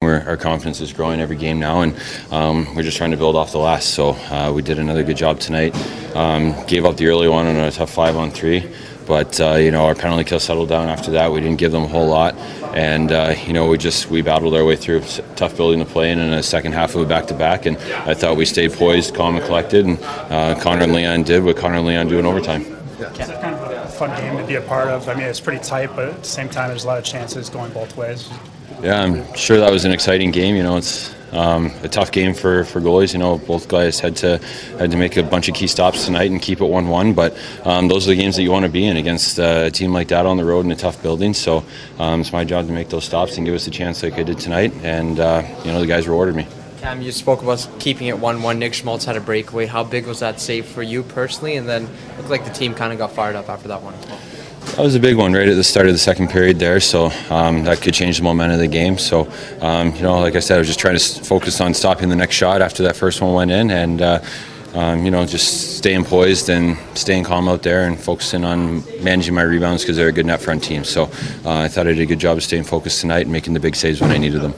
We're, our confidence is growing every game now, and um, we're just trying to build off the last. So uh, we did another good job tonight. Um, gave up the early one on a tough five on three, but uh, you know our penalty kill settled down after that. We didn't give them a whole lot, and uh, you know we just we battled our way through. S- Tough building to play in, in a second half of a back to back, and I thought we stayed poised, calm, and collected. And uh, Connor and Leon did what Connor and Leon do in overtime. It's kind of a fun game to be a part of. I mean, it's pretty tight, but at the same time, there's a lot of chances going both ways. Yeah, I'm sure that was an exciting game. You know, it's um, a tough game for, for goalies. You know, both guys had to had to make a bunch of key stops tonight and keep it one-one. But um, those are the games that you want to be in against uh, a team like that on the road in a tough building. So um, it's my job to make those stops and give us a chance like I did tonight. And uh, you know, the guys rewarded me. Cam, you spoke about keeping it 1 1. Nick Schmaltz had a breakaway. How big was that save for you personally? And then looked like the team kind of got fired up after that one. That was a big one right at the start of the second period there, so um, that could change the momentum of the game. So, um, you know, like I said, I was just trying to focus on stopping the next shot after that first one went in, and uh, um, you know, just staying poised and staying calm out there, and focusing on managing my rebounds because they're a good net front team. So, uh, I thought I did a good job of staying focused tonight and making the big saves when I needed them.